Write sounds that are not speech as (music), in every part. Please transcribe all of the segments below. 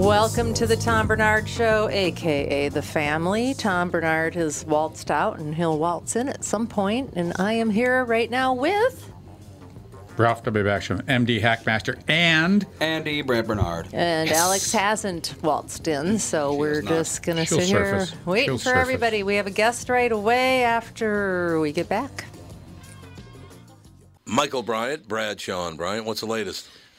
Welcome to the Tom Barnard Show, aka The Family. Tom Barnard has waltzed out and he'll waltz in at some point, and I am here right now with. Ralph W. Backstrom, MD Hackmaster, and Andy Brad Barnard. And Yes. Alex hasn't waltzed in, so we're just going to She'll sit here surface. waiting She'll for surface. everybody. We have a guest right away after we get back. Michael Bryant, Brad Sean Bryant. What's the latest?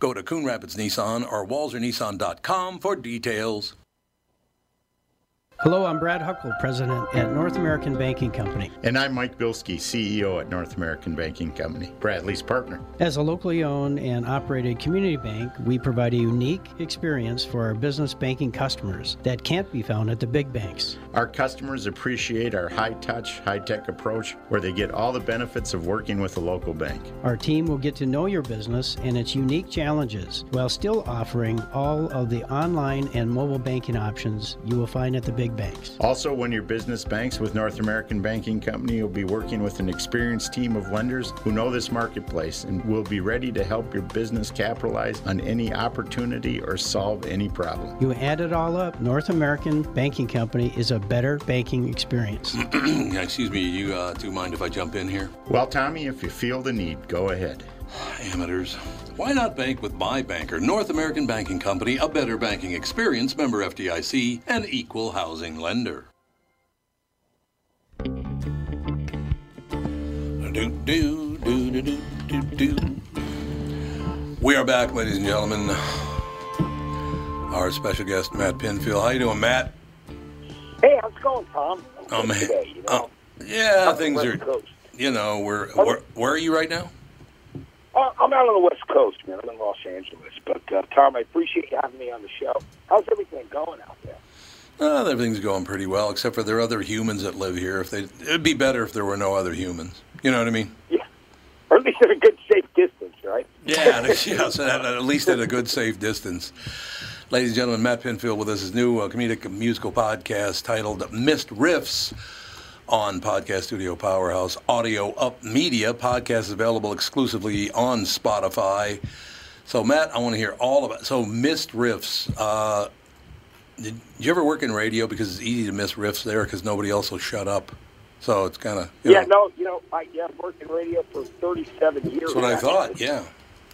Go to Coon Rapids Nissan or WalserNissan.com for details. Hello, I'm Brad Huckle, President at North American Banking Company. And I'm Mike Bilski, CEO at North American Banking Company, Bradley's partner. As a locally owned and operated community bank, we provide a unique experience for our business banking customers that can't be found at the big banks. Our customers appreciate our high touch, high tech approach where they get all the benefits of working with a local bank. Our team will get to know your business and its unique challenges while still offering all of the online and mobile banking options you will find at the big banks. Also, when your business banks with North American Banking Company, you'll be working with an experienced team of lenders who know this marketplace and will be ready to help your business capitalize on any opportunity or solve any problem. You add it all up, North American Banking Company is a better banking experience. (clears throat) Excuse me, you uh, do mind if I jump in here? Well, Tommy, if you feel the need, go ahead. (sighs) Amateurs. Why not bank with my banker, North American Banking Company, a better banking experience, member FDIC, and equal housing lender? Do, do, do, do, do, do, do. We are back, ladies and gentlemen. Our special guest, Matt Pinfield. How you doing, Matt? Hey, how's it going, Tom? I'm Oh, man. today, you know? Oh, yeah, Up things are, Coast. you know, we're, where, where are you right now? Uh, I'm out on the West Coast, man. I'm in Los Angeles. But, uh, Tom, I appreciate you having me on the show. How's everything going out there? Uh, everything's going pretty well, except for there are other humans that live here. If they, it'd be better if there were no other humans. You know what I mean? Yeah. (laughs) Or at least at a good, safe distance, right? Yeah, yes, at, at least at a good, safe distance. Ladies and gentlemen, Matt Pinfield with us, his new uh, comedic musical podcast titled Missed Riffs on Podcast Studio Powerhouse Audio Up Media. Podcast is available exclusively on Spotify. So, Matt, I want to hear all about So, Missed Riffs. Uh, did you ever work in radio? Because it's easy to miss riffs there because nobody else will shut up. So it's kind of Yeah, no, you know, I, yeah, I've worked in radio for 37 years. That's what I thought. Yeah.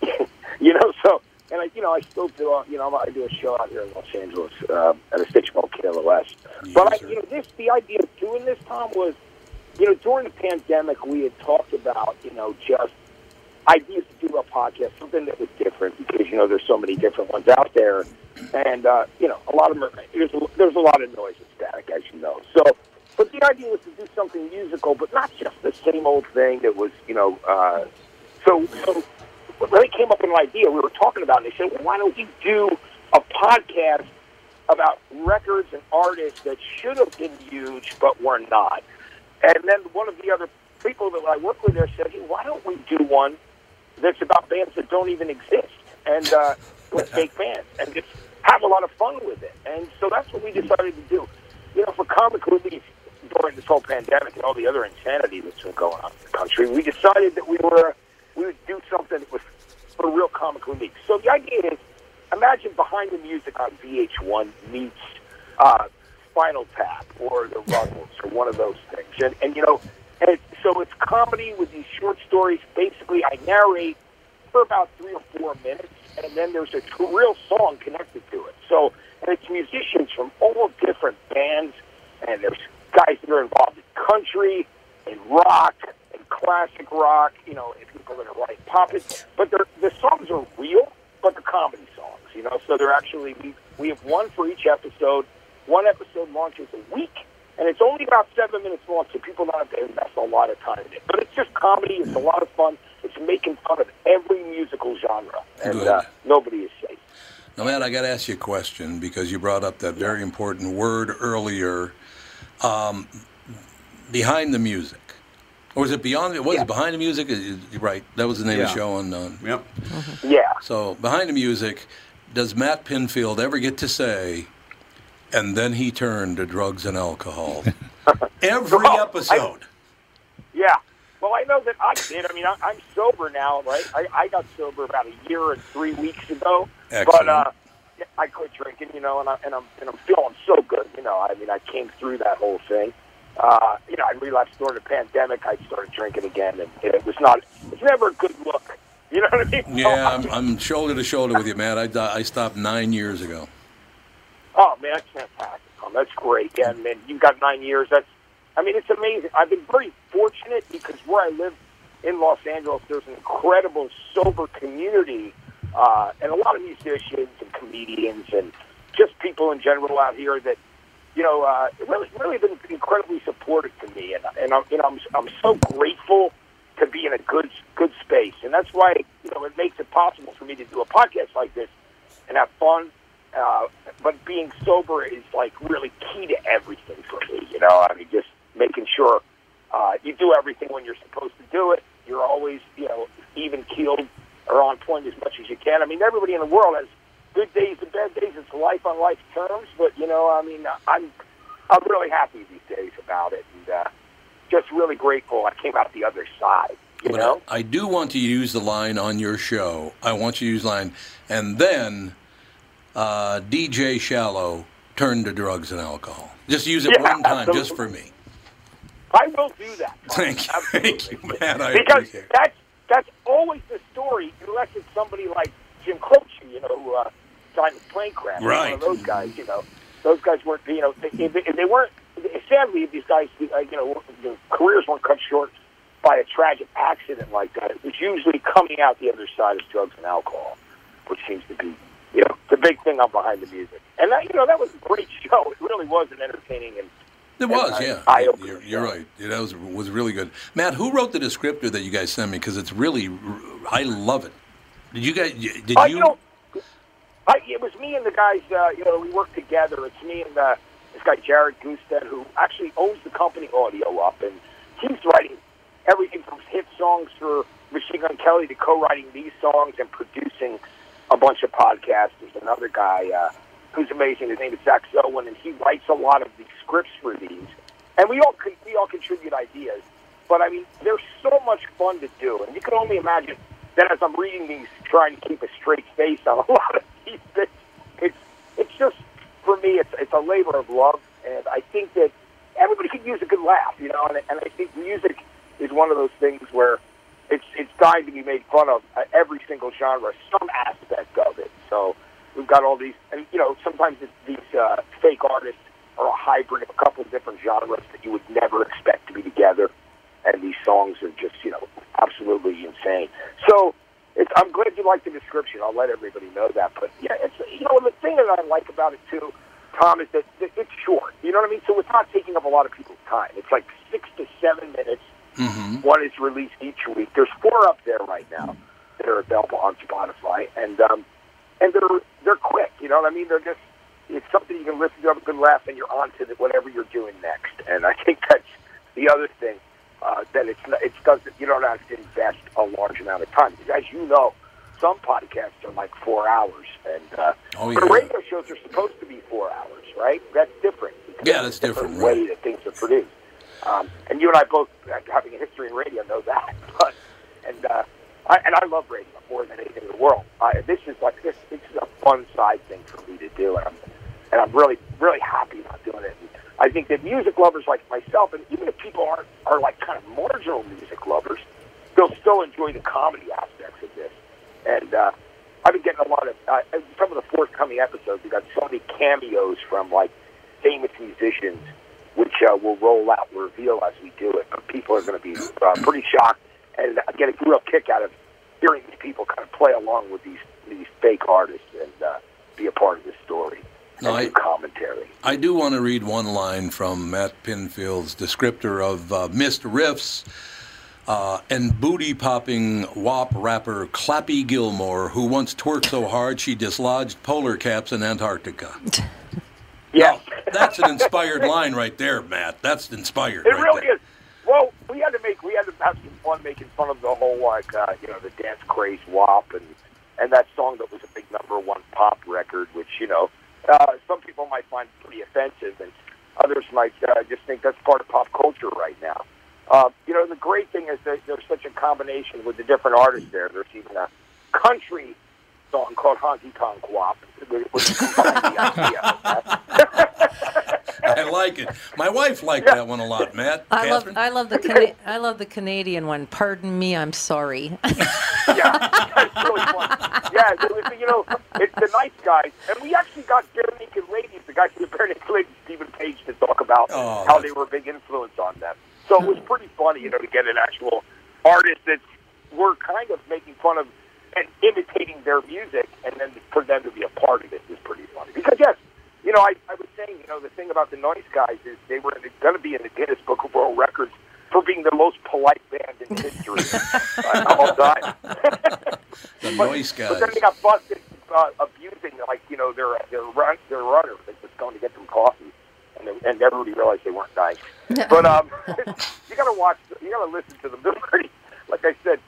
(laughs) you know, so, and I, you know, I still do, a, you know, I do a show out here in Los Angeles uh, at a station called KLOS. but, I, you know, this, the idea of doing this, Tom, was, you know, during the pandemic, we had talked about, you know, just ideas to do a podcast, something that was different because you know there's so many different ones out there, and uh, you know a lot of them are, there's a, there's a lot of noise and static, as you know. So, but the idea was to do something musical, but not just the same old thing that was you know. Uh, so so they came up with an idea, we were talking about, and they said, well, why don't we do a podcast about records and artists that should have been huge but were not? And then one of the other people that I work with there said, hey, why don't we do one that's about bands that don't even exist and uh, (laughs) fake bands and just have a lot of fun with it. And so that's what we decided to do. You know, for comic relief during this whole pandemic and all the other insanity that's been going on in the country, we decided that we were we would do something that was for real comic relief. So the idea is, imagine behind the music on VH1 meets uh, Spinal Tap or The Rutles or one of those things. And, and you know, and it, so it's comedy with these short stories. Basically, I narrate for about three or four minutes, and then there's a real song connected to it. So, and it's musicians from all different bands, and there's guys that are involved in country, and rock, and classic rock, you know, and people are writing puppets. But they're, the songs are real, but they're comedy songs, you know. So they're actually we we have one for each episode. One episode launches a week, and it's only about seven minutes long, so people don't have to invest a lot of time in it. But it's just comedy. It's a lot of fun. It's making fun of every musical genre, and uh, nobody is safe. Now, Matt, I got to ask you a question because you brought up that very important word earlier. Um, behind the music, or was it beyond? Was Yeah. it behind the music? You're right. That was the name of the show on. Uh, Yep. Yeah. so behind the music, does Matt Pinfield ever get to say? And then he turned to drugs and alcohol. (laughs) Every Oh, I- episode. Yeah. Well, I know that I did. I mean, I, I'm sober now, right? I, I got sober about a year and three weeks ago. But Excellent. uh, I quit drinking, you know, and, I, and I'm and I'm feeling so good. You know, I mean, I came through that whole thing. Uh, you know, I relapsed during the pandemic. I started drinking again, and it was not. It's never a good look. (laughs) You know what I mean? Yeah, I'm, I'm shoulder to shoulder with you, Matt. I, I stopped nine years ago. Oh man, that's fantastic. Tom. That's great. Yeah, man, you've got nine years. That's, I mean, it's amazing. I've been very fortunate because where I live in Los Angeles, there's an incredible sober community, uh, and a lot of musicians and comedians and just people in general out here that, you know, uh, really, really been incredibly supportive to me, and and I'm, you know, I'm, I'm so grateful to be in a good, good space, and that's why, you know, it makes it possible for me to do a podcast like this and have fun uh, but being sober is like really key to everything for me. You know, I mean, just making sure uh, you do everything when you're supposed to do it. You're always, you know, even keeled or on point as much as you can. I mean, everybody in the world has good days and bad days. It's life on life terms, but you know, I mean, I'm I'm really happy these days about it, and uh, just really grateful. I came out the other side. You But know. I, I do want to use the line on your show. I want you to use line, and then uh, DJ Shallow turned to drugs and alcohol. Just use it Yeah, one time, just for me. I will do that. (laughs) Thank you. Absolutely. Thank you, man. I because appreciate it. that's that's always the story, unless it's somebody like Jim Croce, you know, who uh, signed with Plane Crash. Right. One of those guys, you know, those guys weren't, you know, if, if they weren't. Sadly, if these guys, uh, you know, their careers weren't cut short by a tragic accident like that. It was usually coming out the other side as drugs and alcohol, which seems to be, you know, the big thing on behind the music. And that, you know, that was a great show. It really was an entertaining and It was, yeah. You're, you're right. Yeah, that was was really good. Matt, who wrote the descriptor that you guys sent me? Because it's really, I love it. Did you guys? Did Uh, you? you know, I, it was me and the guys. Uh, you know, we worked together. It's me and uh, this guy Jared Gutstadt, who actually owns the company Audio Up, and he's writing everything from hit songs for Machine Gun Kelly to co-writing these songs and producing a bunch of podcasts. There's another guy uh, who's amazing. His name is Zach Selwyn, and he writes a lot of the scripts for these. And we all con- we all contribute ideas. But I mean, they're so much fun to do, and you can only imagine that as I'm reading these, trying to keep a straight face on a lot of things. It's it's just for me, it's it's a labor of love, and I think that everybody could use a good laugh, you know. And, and I think music is one of those things where it's it's dying to be made fun of uh, every single genre, some aspect of it. So we've got all these, and you know, sometimes it's, these uh, fake artists are a hybrid of a couple of different genres that you would never expect to be together, and these songs are just you know absolutely insane. So it's, I'm glad you like the description. I'll let everybody know that. But yeah, it's you know the thing that I like about it too, Tom, is that, that it's short. You know what I mean? So it's not taking up a lot of people's time. It's like six to seven minutes. Mm-hmm. One is released each week. There's four up there right now that are available on Spotify, and um, and they're they're quick. You know what I mean? They're just it's something you can listen to, have a good laugh, and you're on to the, whatever you're doing next. And I think that's the other thing uh, that it's not- it doesn't you don't have to invest a large amount of time. Because as you know, some podcasts are like four hours, and uh, Oh, but yeah. radio shows are supposed to be four hours, right? That's different. Yeah, that's the different, Way right. that things are produced, um, and you and I both, uh, having a history in radio, know that. (laughs) But and uh, I, and I love radio more than anything in the world. I, this is like this. This is a fun side thing for me to do, and I'm and I'm really really happy about doing it. And I think that music lovers like myself, and even if people aren't are like kind of marginal music lovers, they'll still enjoy the comedy aspects of this. And uh, I've been getting a lot of uh, some of the forthcoming episodes. We got so many cameos from like famous musicians, which uh, will roll out, and reveal as we do it. But people are going to be uh, pretty shocked and uh, get a real kick out of hearing these people kind of play along with these these fake artists and uh, be a part of this story No, and I- do commentary. I do want to read one line from Matt Pinfield's descriptor of uh, missed riffs uh, and booty popping WAP rapper Clappy Gilmore, who once twerked so hard she dislodged polar caps in Antarctica. (laughs) Yes. That's an inspired line right there, Matt. That's inspired. It right really there. is. Well, we had to make we had to have some fun making fun of the whole like uh, you know the dance craze WAP and and that song that was a big number one pop record, which you know uh, some people might find pretty offensive, and others might uh, just think that's part of pop culture right now. Uh, you know, the great thing is that there's such a combination with the different artists there. There's even a country song called Honky Tonk WAP, which (laughs) combines the idea of (laughs) that. I like it. My wife liked that one a lot, Matt. I love I love the Cana- I love the Canadian one. Pardon me, I'm sorry. (laughs) yeah, it's really fun. Yeah, it was, you know, it's the nice guys, and we actually got Bare Naked Ladies, the guy from the Barenaked Ladies, Steven Page, to talk about Oh, how that's- they were a big influence on them. So it was hmm. pretty funny, you know, to get an actual artist that we're kind of making fun of and imitating their music, and then for them to be a part of it. it is pretty funny. Because yes, you know, I, I was saying, you know, the thing about the Noise Guys is they were going to be in the Guinness Book of World Records for being the most polite band in history uh, all time. the But- noise guys. But then they got busted uh, abusing, like you know, their their run their runner that was going to get them coffee, and they, and everybody realized they weren't nice. but um, (laughs) you got to watch, you got to listen to them. They're pretty, like I said,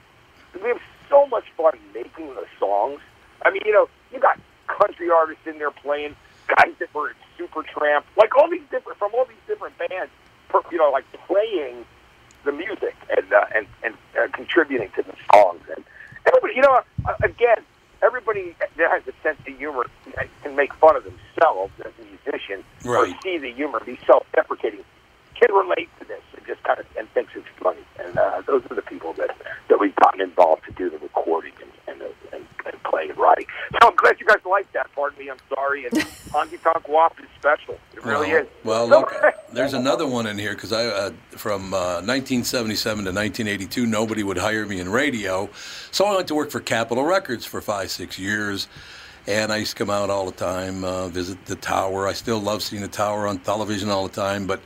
we have so much fun making the songs. I mean, you know, you got country artists in there playing, guys that were in Supertramp, like all these different from all these different bands, per, you know, like playing the music and uh, and and uh, contributing to the songs. And everybody, you know, uh, again, everybody that has a sense of humor can make fun of themselves as a musician or see the humor, be self-deprecating, can relate to this and just kind of and thinks it's funny. And uh, those are the people that that we've gotten involved to do the recording and and, and writing. So I'm glad you guys like that. Pardon me, I'm sorry. And (laughs) Honky Tonk WAP is special. It really well, is. Well, So- look, there's another one in here because I, uh, from uh, 1977 to 1982, nobody would hire me in radio, so I went to work for Capitol Records for five, six years, and I used to come out all the time, uh, visit the tower. I still love seeing the tower on television all the time, but.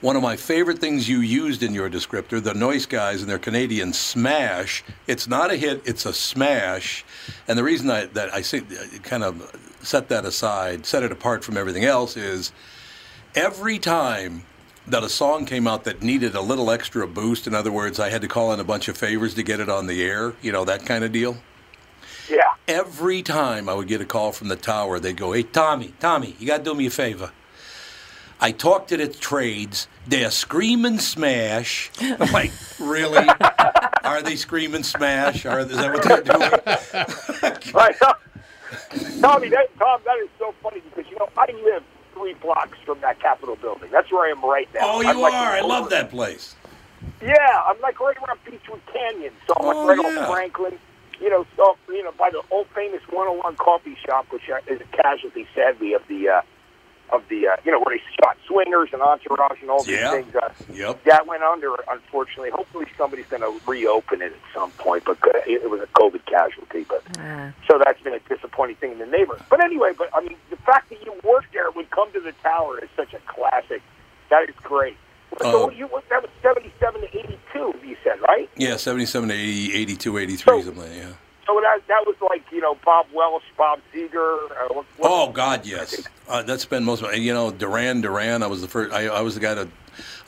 One of my favorite things you used in your descriptor, the Noise Guys and their Canadian smash. It's not a hit; it's a smash. And the reason I, that I say, kind of set that aside, set it apart from everything else, is every time that a song came out that needed a little extra boost, in other words, I had to call in a bunch of favors to get it on the air, you know, that kind of deal. yeah. Every time I would get a call from the tower, they'd go, Hey, Tommy, Tommy, you got to do me a favor. I talked to the trades. They're screaming smash. I'm like, really? Are they screaming smash? Are, is that what they're doing? (laughs) Know. Tommy, that, Tom, that is so funny because, you know, I live three blocks from that Capitol building. That's where I am right now. Oh, you I'm like are. I love that place. Yeah, I'm like right around Beachwood Canyon. So I'm Oh, like right yeah. on Franklin, you know, so, you know, by the old famous 101 coffee shop, which is a casualty, sadly, of the uh, of the uh, you know where they shot swingers and entourage and all these Yeah. things. Uh, Yep. that went under, unfortunately. Hopefully, somebody's going to reopen it at some point. But uh, it it was a COVID casualty. But so that's been a disappointing thing in the neighborhood. But anyway, but I mean, the fact that you worked there would come to the tower is such a classic. That is great. So Uh, you that was seventy-seven to eighty-two. You said right? Yeah, 77 to 80, 82, 83, something like that, yeah. So that that was like you know Bob Welch, Bob Seger. Uh, what, what, Oh God, yes. Uh, that's been most. of You know, Duran Duran. I was the first. I, I was the guy that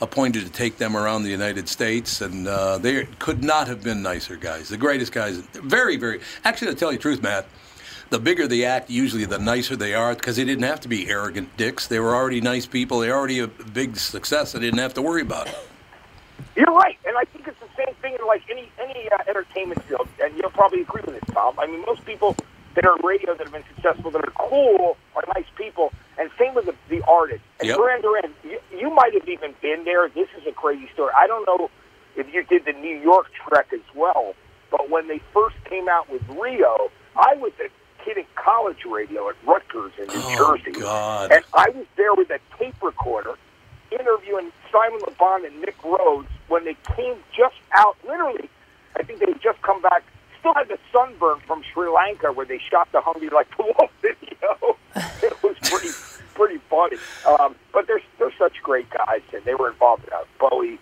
appointed to take them around the United States, and uh, they could not have been nicer guys. The greatest guys. Very, very. Actually, to tell you the truth, Matt, the bigger the act, usually the nicer they are, because they didn't have to be arrogant dicks. They were already nice people. They were already a big success. They didn't have to worry about it. You're right, and I think it's same thing in like any any uh, entertainment field, and you'll probably agree with this, Tom. I mean, most people that are radio that have been successful, that are cool, are nice people, and same with the, the artists. And Yep. Duran Duran, you, you might have even been there. This is a crazy story. I don't know if you did the New York trek as well, but when they first came out with Rio, I was a kid in college radio at Rutgers in New Oh, Jersey, God. and I was there with a tape recorder interviewing Simon Le Bon and Nick Rhodes when they came just out. Literally, I think they just come back. Still had the sunburn from Sri Lanka where they shot the Hungry Like the Wolf (laughs) video. it was pretty (laughs) pretty funny. Um, but they're they're such great guys, and they were involved in a Bowie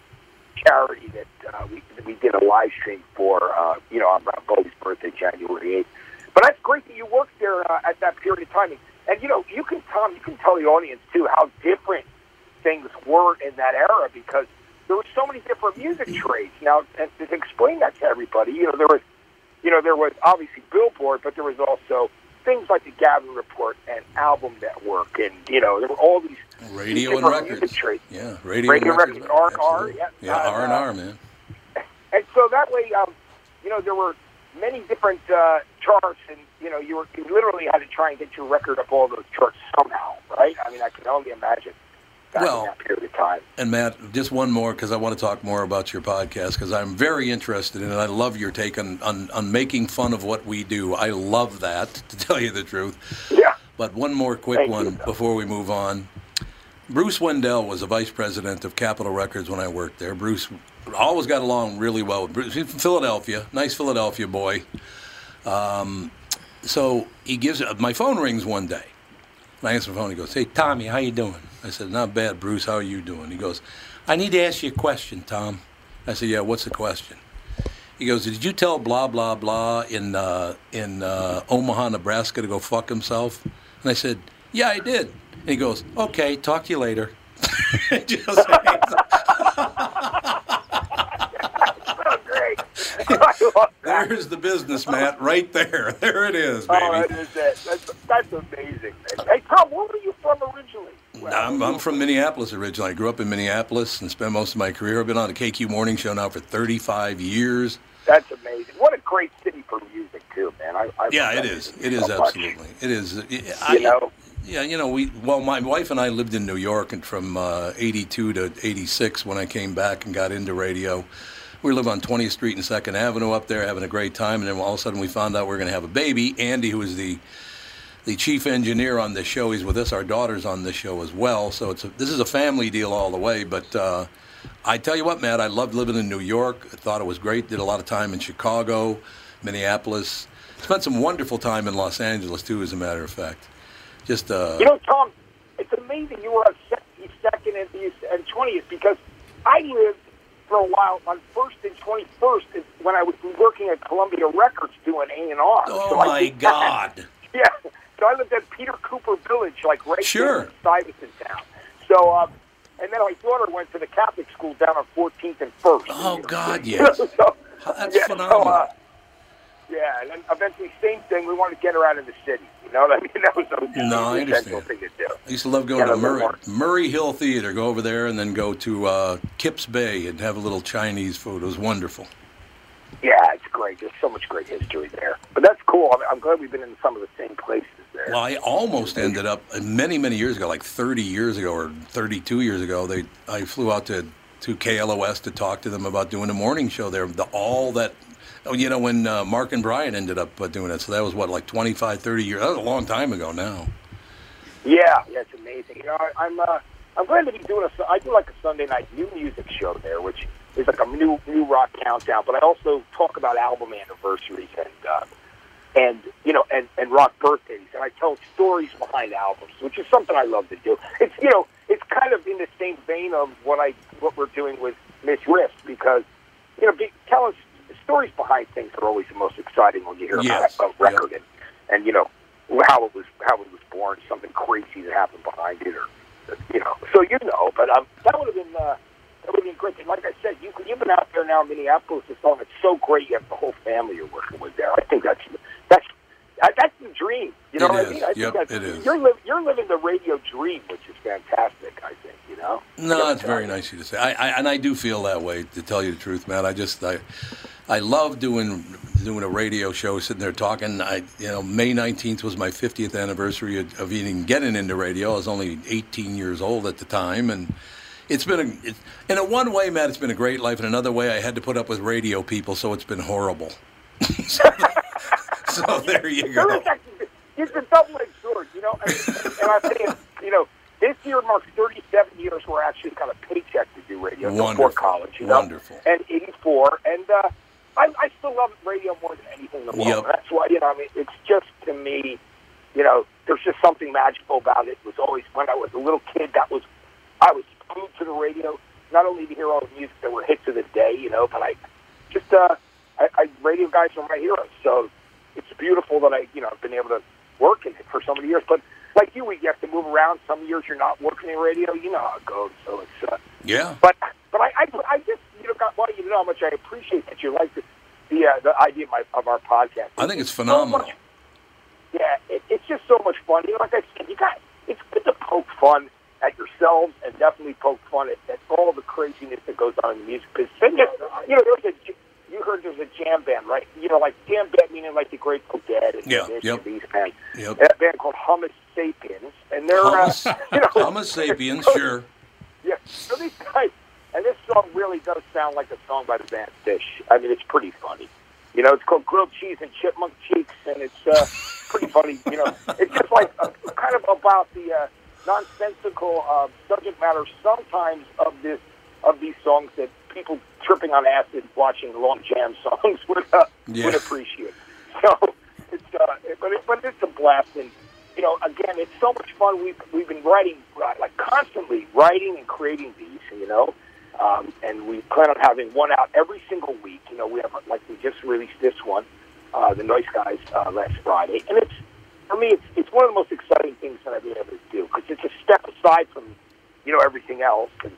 charity that uh, we we did a live stream for. Uh, you know, on Bowie's birthday, January eighth. But that's great that you worked there uh, at that period of time. And you know, you can Tom, you can tell the audience too how different things were in that era because there were so many different music trades. Now, and to explain that to everybody, you know, there was, you know, there was obviously Billboard, but there was also things like the Gavin Report and Album Network, and you know, there were all these Radio and records. Yeah, radio, Radio and records. records, R&R, yeah. Yeah, Uh, R and R, man. And so that way, um, you know, there were many different uh, charts, and you know, you were you literally had to try and get your record up all those charts somehow, right? I mean, I can only imagine Well, in that period of time. And Matt, just one more because I want to talk more about your podcast because I'm very interested in it. I love your take on, on, on making fun of what we do. I love that, to tell you the truth. Yeah. But one more quick Thank one you. before we move on. Bruce Wendell was a vice president of Capitol Records when I worked there. Bruce always got along really well with Bruce. He's from Philadelphia, nice Philadelphia boy. Um, so he gives my phone rings one day. I answer the phone. He goes, "Hey Tommy, how you doing?" I said, "Not bad, Bruce. How are you doing?" He goes, "I need to ask you a question, Tom." I said, "Yeah, what's the question?" He goes, "Did you tell blah blah blah in uh, in uh, Omaha, Nebraska, to go fuck himself?" And I said, "Yeah, I did." And he goes, "Okay, talk to you later." (laughs) Just hangs up. Oh, great. (laughs) I love that. There's the business, Matt, right there. (laughs) There it is, Oh, that is it. That's, that's amazing. Man. Tom, where were you from originally? I'm, I'm from Minneapolis originally. I grew up in Minneapolis and spent most of my career. I've been on the KQ Morning Show now for 35 years. That's amazing. What a great city for music, too, man. I, I Yeah, it is. It is so much. absolutely. It is. I, You know? Yeah, you know, we well, my wife and I lived in New York, and from uh, '82 to '86, when I came back and got into radio, we live on 20th Street and Second Avenue up there, having a great time. And then all of a sudden, we found out we are going to have a baby. Andy, who is the the chief engineer on this show, he's with us. Our daughter's on this show as well. So it's a, this is a family deal all the way. But uh, I tell you what, Matt, I loved living in New York. I thought it was great. Did a lot of time in Chicago, Minneapolis. Spent some wonderful time in Los Angeles too, as a matter of fact. Just uh, You know, Tom, it's amazing you were on sec- second and, and 20th because I lived for a while on first and 21st when I was working at Columbia Records doing A&R. oh So my did that. God! (laughs) Yeah. So I lived at Peter Cooper Village, like right Sure. there in Stuyvesant Town. So, um, and then my daughter went to the Catholic school down on 14th and 1st. Oh, You know, God, (laughs) yes. so, That's yeah, so, phenomenal. uh, yeah, and then eventually, same thing. We wanted to get her out of the city. You know what I mean? (laughs) That was, was No, I understand. thing to do. I used to love going Yeah, to a Murray, more. Murray Hill Theater, go over there, and then go to uh, Kips Bay and have a little Chinese food. It was wonderful. Yeah, it's great. There's so much great history there. But that's cool. I'm, I'm glad we've been in some of the same places Well, I almost ended up many, many years ago, like 30 years ago or 32 years ago. They, I flew out to to KLOS to talk to them about doing a morning show there. The, all that, oh, you know, when uh, Mark and Brian ended up uh, doing it. So that was what, like 25, 30 years. That was a long time ago now. Yeah, yeah, it's amazing. You know, I, I'm uh, I'm glad to be doing a. I do like a Sunday night new music show there, which is like a new new rock countdown. But I also talk about album anniversaries and uh, and you know and and rock birthdays, and I tell stories behind albums, which is something I love to do. It's you know it's kind of in the same vein of what I what we're doing with Miss Riffs because you know be, telling stories behind things are always the most exciting when you hear Yes. about a record and and you know how it was how it was born, something crazy that happened behind it, or you know. So you know, but um, that would have been uh, that would have been great. And like I said, you you've been out there now in Minneapolis. It's all it's so great. You have the whole family you're working with there. I think that's that's that's the dream. You know It what is. I mean? I think Yep, that's, it is. You're li- you're living the radio dream, which is fantastic. I think you know. No, it's very nice of you to say. I, I and I do feel that way. To tell you the truth, man, I just I, I love doing doing a radio show, sitting there talking. I you know May nineteenth was my fiftieth anniversary of, of even getting into radio. I was only eighteen years old at the time, and it's been a it's, in a one way, Matt, it's been a great life. In another way, I had to put up with radio people, so it's been horrible. (laughs) so, (laughs) so there you go. is actually, it's a double-edged sword, you know. And, and I think, you know, this year marks 37 years where I actually got a paycheck to do radio Wonderful. before college, you know. Wonderful. And 84, and uh, I, I still love radio more than anything in the world. Yep. That's why, you know, I mean, it's just to me, you know, there's just something magical about it. It was always when I was a little kid, that was I was glued to the radio, not only to hear all the music that were hits of the day, you know, but I just uh, I, I radio guys are my heroes. So it's beautiful that I, you know, I've been able to work in it for so many years. But like you, you have to move around. Some years you're not working in radio. You know how it goes. So it's, uh, Yeah. but but I, I, I just you know got want you to know how much I appreciate that you like the the, uh, the idea of, my, of our podcast. I think it's so phenomenal. much- yeah, it, it's just so much fun. You know, like I said, you got it's good to poke fun at yourselves and definitely poke fun at, at all the craziness that goes on in the music business. And just, you know, there's a heard there's a jam band, right? You know, like jam band meaning like the Grateful Dead and Yeah, this yep. and these bands. Yep. A band called Hummus Sapiens, and they're Hummus, uh, (laughs) you know, Hummus sapiens, (laughs) sure. yeah, so these guys, and this song really does sound like a song by the band Phish. I mean, it's pretty funny. You know, it's called Grilled Cheese and Chipmunk Cheeks, and it's uh, pretty funny. You know, (laughs) it's just like uh, kind of about the uh, nonsensical uh, subject matter sometimes of this of these songs that people tripping on acid watching long jam songs (laughs) would uh, Yeah. would appreciate. (laughs) So it's uh, but it, but it's a blast, and you know, again, it's so much fun. We've we've been writing uh, like constantly writing and creating these, you know, um, and we plan on having one out every single week. You know, we have like we just released this one, uh, the Noise Guys, uh, last Friday, and it's for me, it's it's one of the most exciting things that I've been able to do because it's a step aside from you know everything else, and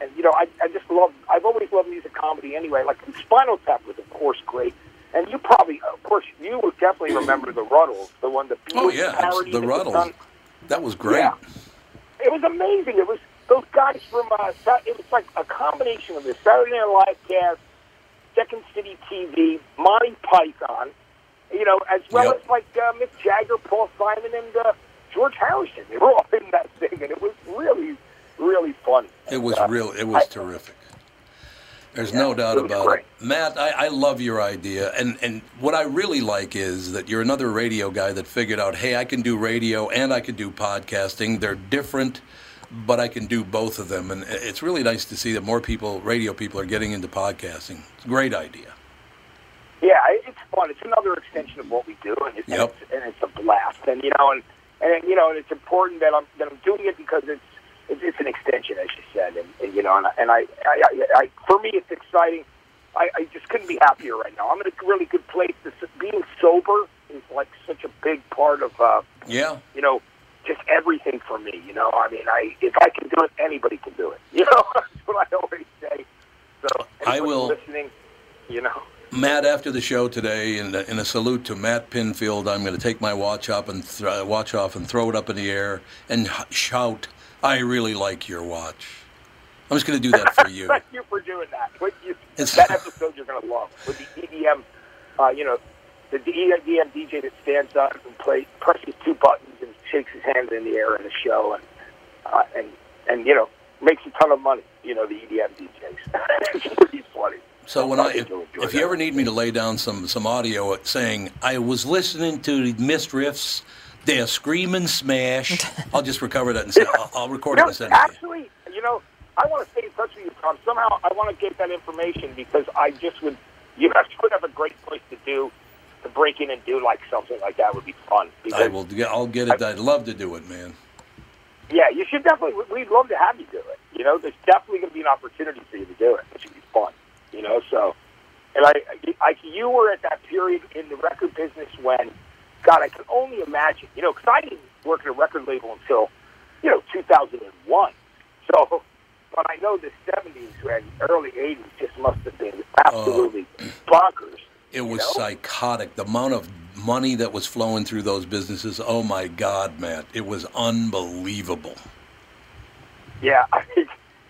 and you know, I I just love. I've always loved music comedy anyway. Like Spinal Tap was, of course, great. And you probably, of course, you would definitely remember the Rutles, the one that Oh yeah, the Rutles. done. That was great. Yeah. It was amazing. It was those guys from. Uh, it was like a combination of the Saturday Night Live cast, Second City TV, Monty Python, you know, as well Yep. as like uh, Mick Jagger, Paul Simon, and uh, George Harrison. They were all in that thing, and it was really, really funny. It was Uh, real. It was I- terrific. There's no doubt it about great. it, Matt. I, I love your idea, and and what I really like is that you're another radio guy that figured out, hey, I can do radio and I can do podcasting. They're different, but I can do both of them, and it's really nice to see that more people, radio people, are getting into podcasting. It's a great idea. Yeah, it's fun. It's another extension of what we do, and it's, Yep. and, it's and it's a blast. And you know, and and you know, and it's important that I'm that I'm doing it because it's it's, it's an extension, as you said, and, and you know, and, I- and I, I, I, I for me, it's exciting. I, I just couldn't be happier right now. I'm in a really good place. This, being sober is like such a big part of uh, Yeah. you know just everything for me. You know, I mean, I if I can do it, anybody can do it. (laughs) You know, that's what I always say. So I will- listening. You know. Matt, after the show today, in a, in a salute to Matt Pinfield, I'm going to take my watch up and th- watch off and throw it up in the air and h- shout, "I really like your watch." I'm just going to do that for (laughs) you. Thank you for doing that. What you, It's- that episode you're going to love with the EDM, uh, you know, the EDM DJ that stands up and plays, presses two buttons and shakes his hands in the air in the show, and uh, and and you know makes a ton of money. You know, the EDM DJs. (laughs) it's pretty funny. So when I, if, if you ever need me to lay down some some audio saying I was listening to Mist Riffs, They're screaming smash. (laughs) I'll just recover that and say, I'll, I'll record You it know, and send it you. actually, you know, I want to stay in touch with you, Tom. Somehow, I want to get that information because I just would, you guys would have a great place to do, to break in and do like something like that would be fun. I will. I'll get it. I'd love to do it, man. Yeah, you should definitely. We'd love to have you do it. You know, there's definitely going to be an opportunity for you to do it. It should be fun. You know, so and I, I, you were at that period in the record business when, God, I can only imagine. You know, because I didn't work at a record label until, you know, 2001. So, but I know the 70s and early 80s just must have been absolutely uh, bonkers. It was know? psychotic. The amount of money that was flowing through those businesses. Oh my God, Matt! It was unbelievable. Yeah, (laughs) I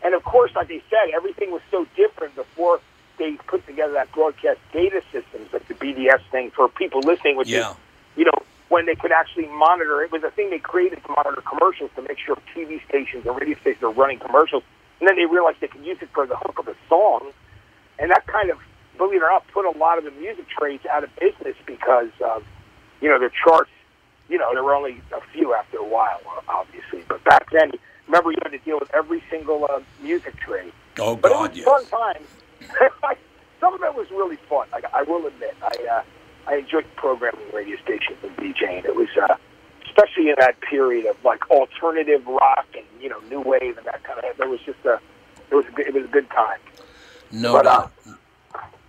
and of course, like they said, everything was so different before they put together that broadcast data systems, like the BDS thing for people listening, which Yeah. is, you know, when they could actually monitor. It was a thing they created to monitor commercials to make sure TV stations and radio stations are running commercials, and then they realized they could use it for the hook of a song, and that kind of, believe it or not, put a lot of the music trades out of business because of, you know, their charts. You know, there were only a few after a while, obviously, but back then remember you had to deal with every single uh, music trade. Oh But God, it yes. fun times. (laughs) Some of it was really fun. I, I will admit, I uh, I enjoyed programming radio stations and DJing. It was uh, especially in that period of like alternative rock and you know new wave and that kind of. There was just a it was a good, it was a good time. No But, uh, doubt.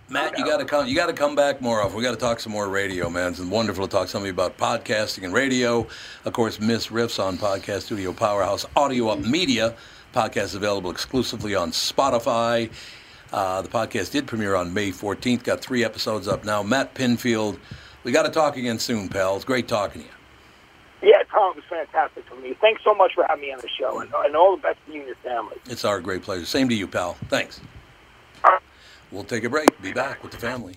Matt, you got to come. You got to come back more often. We got to talk some more radio, man. It's wonderful to talk to somebody about podcasting and radio. Of course, Miss Riffs on Podcast Studio Powerhouse Audio Up Media. Podcast available exclusively on Spotify. Uh, the podcast did premiere on May 14th. Got three episodes up now. Matt Pinfield. We got to talk again soon, pal. It's great talking to you. Yeah, Tom, it was fantastic for me. Thanks so much for having me on the show, and, and all the best to you and your family. It's our great pleasure. Same to you, pal. Thanks. We'll take a break. Be back with the family.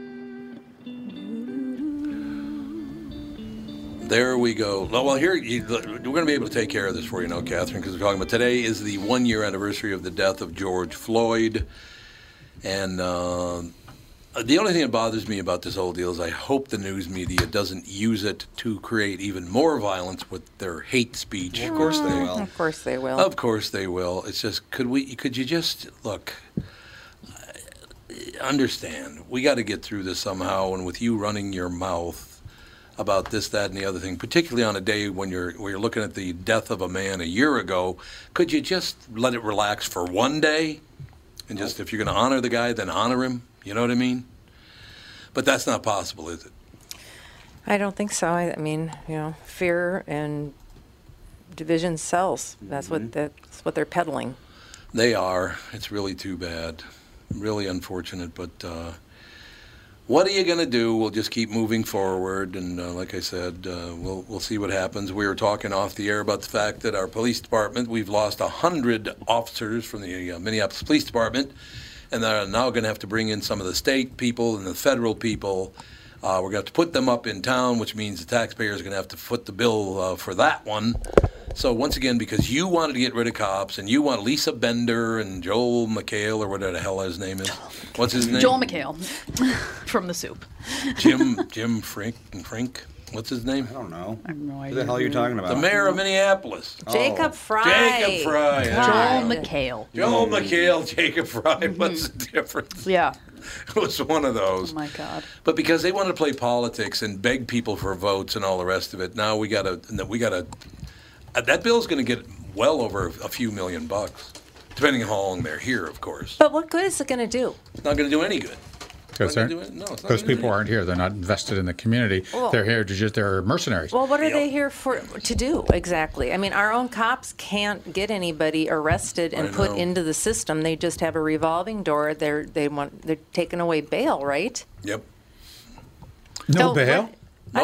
There we go. Well, here you, we're going to be able to take care of this for you now, Catherine, because we're talking about today is the one year anniversary of the death of George Floyd, and uh, The only thing that bothers me about this whole deal is I hope the news media doesn't use it to create even more violence with their hate speech. Of course they will. Of course they will. Of course they will. It's just could we could you just look understand we got to get through this somehow and with you running your mouth about this that and the other thing particularly on a day when you're when you're looking at the death of a man a year ago could you just let it relax for one day and just if you're going to honor the guy then honor him you know what I mean but that's not possible is it I don't think so. I, I mean, you know, fear and division sells. That's what that's what they're peddling. They are. It's really too bad. Really unfortunate, but uh, what are you going to do? We'll just keep moving forward, and uh, like I said, uh, we'll we'll see what happens. We were talking off the air about the fact that our police department we've lost hundred officers from the uh, Minneapolis Police Department, and they're now going to have to bring in some of the state people and the federal people. Uh, we're going to have to put them up in town, which means the taxpayers are going to have to foot the bill uh, for that one. So once again, because you wanted to get rid of cops and you want Lisa Bender and Joel McHale or whatever the hell his name is, what's his name? Joel McHale (laughs) from the soup. Jim Jim Frink Frink. What's his name? I don't know. I have no Who the hell are you talking about? The mayor of Minneapolis. Jacob oh. Frey. Jacob Frey. that's Joel mm-hmm. right. McHale. Joel McHale, Jacob Frey. Mm-hmm. What's the difference? Yeah. (laughs) It was one of those. Oh my God. But because they wanted to play politics and beg people for votes and all the rest of it, now we got to we got to. Uh, that bill's going to get well over a few million bucks, depending on how long they're here, of course. But what good is it going to do? It's not going to do any good. Because Not gonna do? No, those gonna people aren't here. They're not invested in the community. Well- they're here to just, they're mercenaries. Well, what are they here for to do exactly? I mean, our own cops can't get anybody arrested and I put know. into the system. They just have a revolving door. They're they want they're taking away bail, right? Yep. no So bail? what-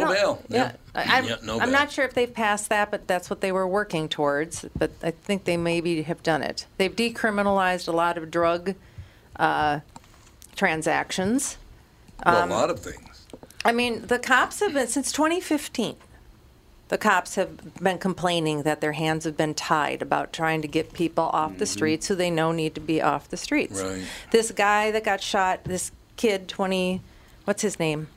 No bail. Yeah, I, I'm, Yeah, no I'm bail. not sure if they've passed that, but that's what they were working towards. But I think they maybe have done it. They've decriminalized a lot of drug uh, transactions. Well, Um, a lot of things. I mean, the cops have been since 2015. The cops have been complaining that their hands have been tied about trying to get people off the streets who they know need to be off the streets. Mm-hmm. Right. This guy that got shot, this kid, 20, what's his name?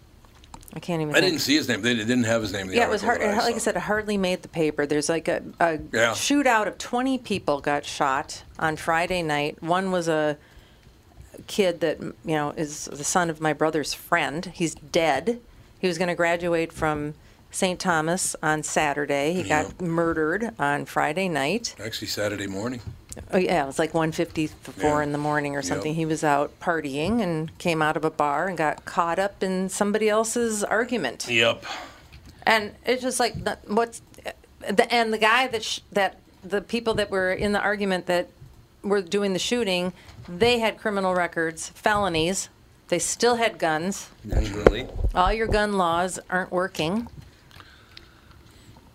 I can't even. I think. didn't see his name. They didn't have his name. In the Yeah, it was hard. Like I said, it hardly made the paper. There's like a, a Yeah. shootout of 20 people got shot on Friday night. One was a kid that you know is the son of my brother's friend. He's dead. He was going to graduate from St. Thomas on Saturday. He got murdered on Friday night. Actually, Saturday morning. Oh yeah, it was like 1:54 Yeah. in the morning or something. Yep. He was out partying and came out of a bar and got caught up in somebody else's argument. Yep. And it's just like what's the and the guy that sh- that the people that were in the argument that were doing the shooting, they had criminal records, felonies. They still had guns. Naturally. All your gun laws aren't working.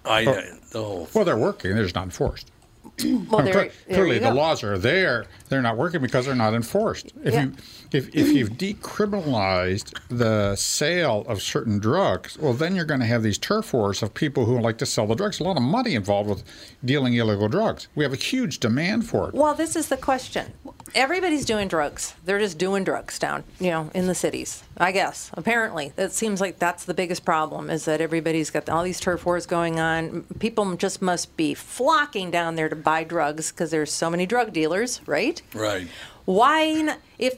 I Oh. the whole. Well, they're working. They're just not enforced. (clears throat) Well, there, there clearly, the go. laws are there. They're not working because they're not enforced. If Yeah. you if, if you've decriminalized the sale of certain drugs, well, then you're going to have these turf wars of people who like to sell the drugs. A lot of money involved with dealing illegal drugs. We have a huge demand for it. Well, this is the question. Everybody's doing drugs. They're just doing drugs down, you know, in the cities. I guess. Apparently, it seems like that's the biggest problem is that everybody's got all these turf wars going on. People just must be flocking down there to buy drugs because there's so many drug dealers, right? Right. Why, n- if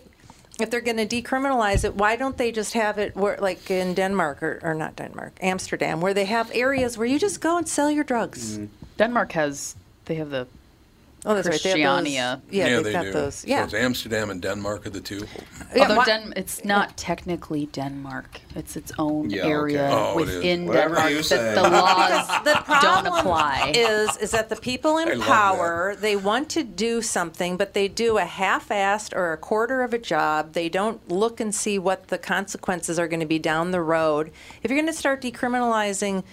if they're going to decriminalize it, why don't they just have it where, like in Denmark or, or not Denmark, Amsterdam, where they have areas where you just go and sell your drugs? Denmark has they have the Oh, that's right. They have those- Christiania. yeah, they've they got do. those. So Yeah. it's Amsterdam and Denmark are the two. Yeah, Although why- Den- it's not technically Denmark. It's its own Yeah, okay. area Oh, within Denmark you that say. the laws the don't problem apply. Is is that the people in love power they want to do something, but they do a half-assed or a quarter of a job. They don't look and see what the consequences are going to be down the road. If you're going to start decriminalizing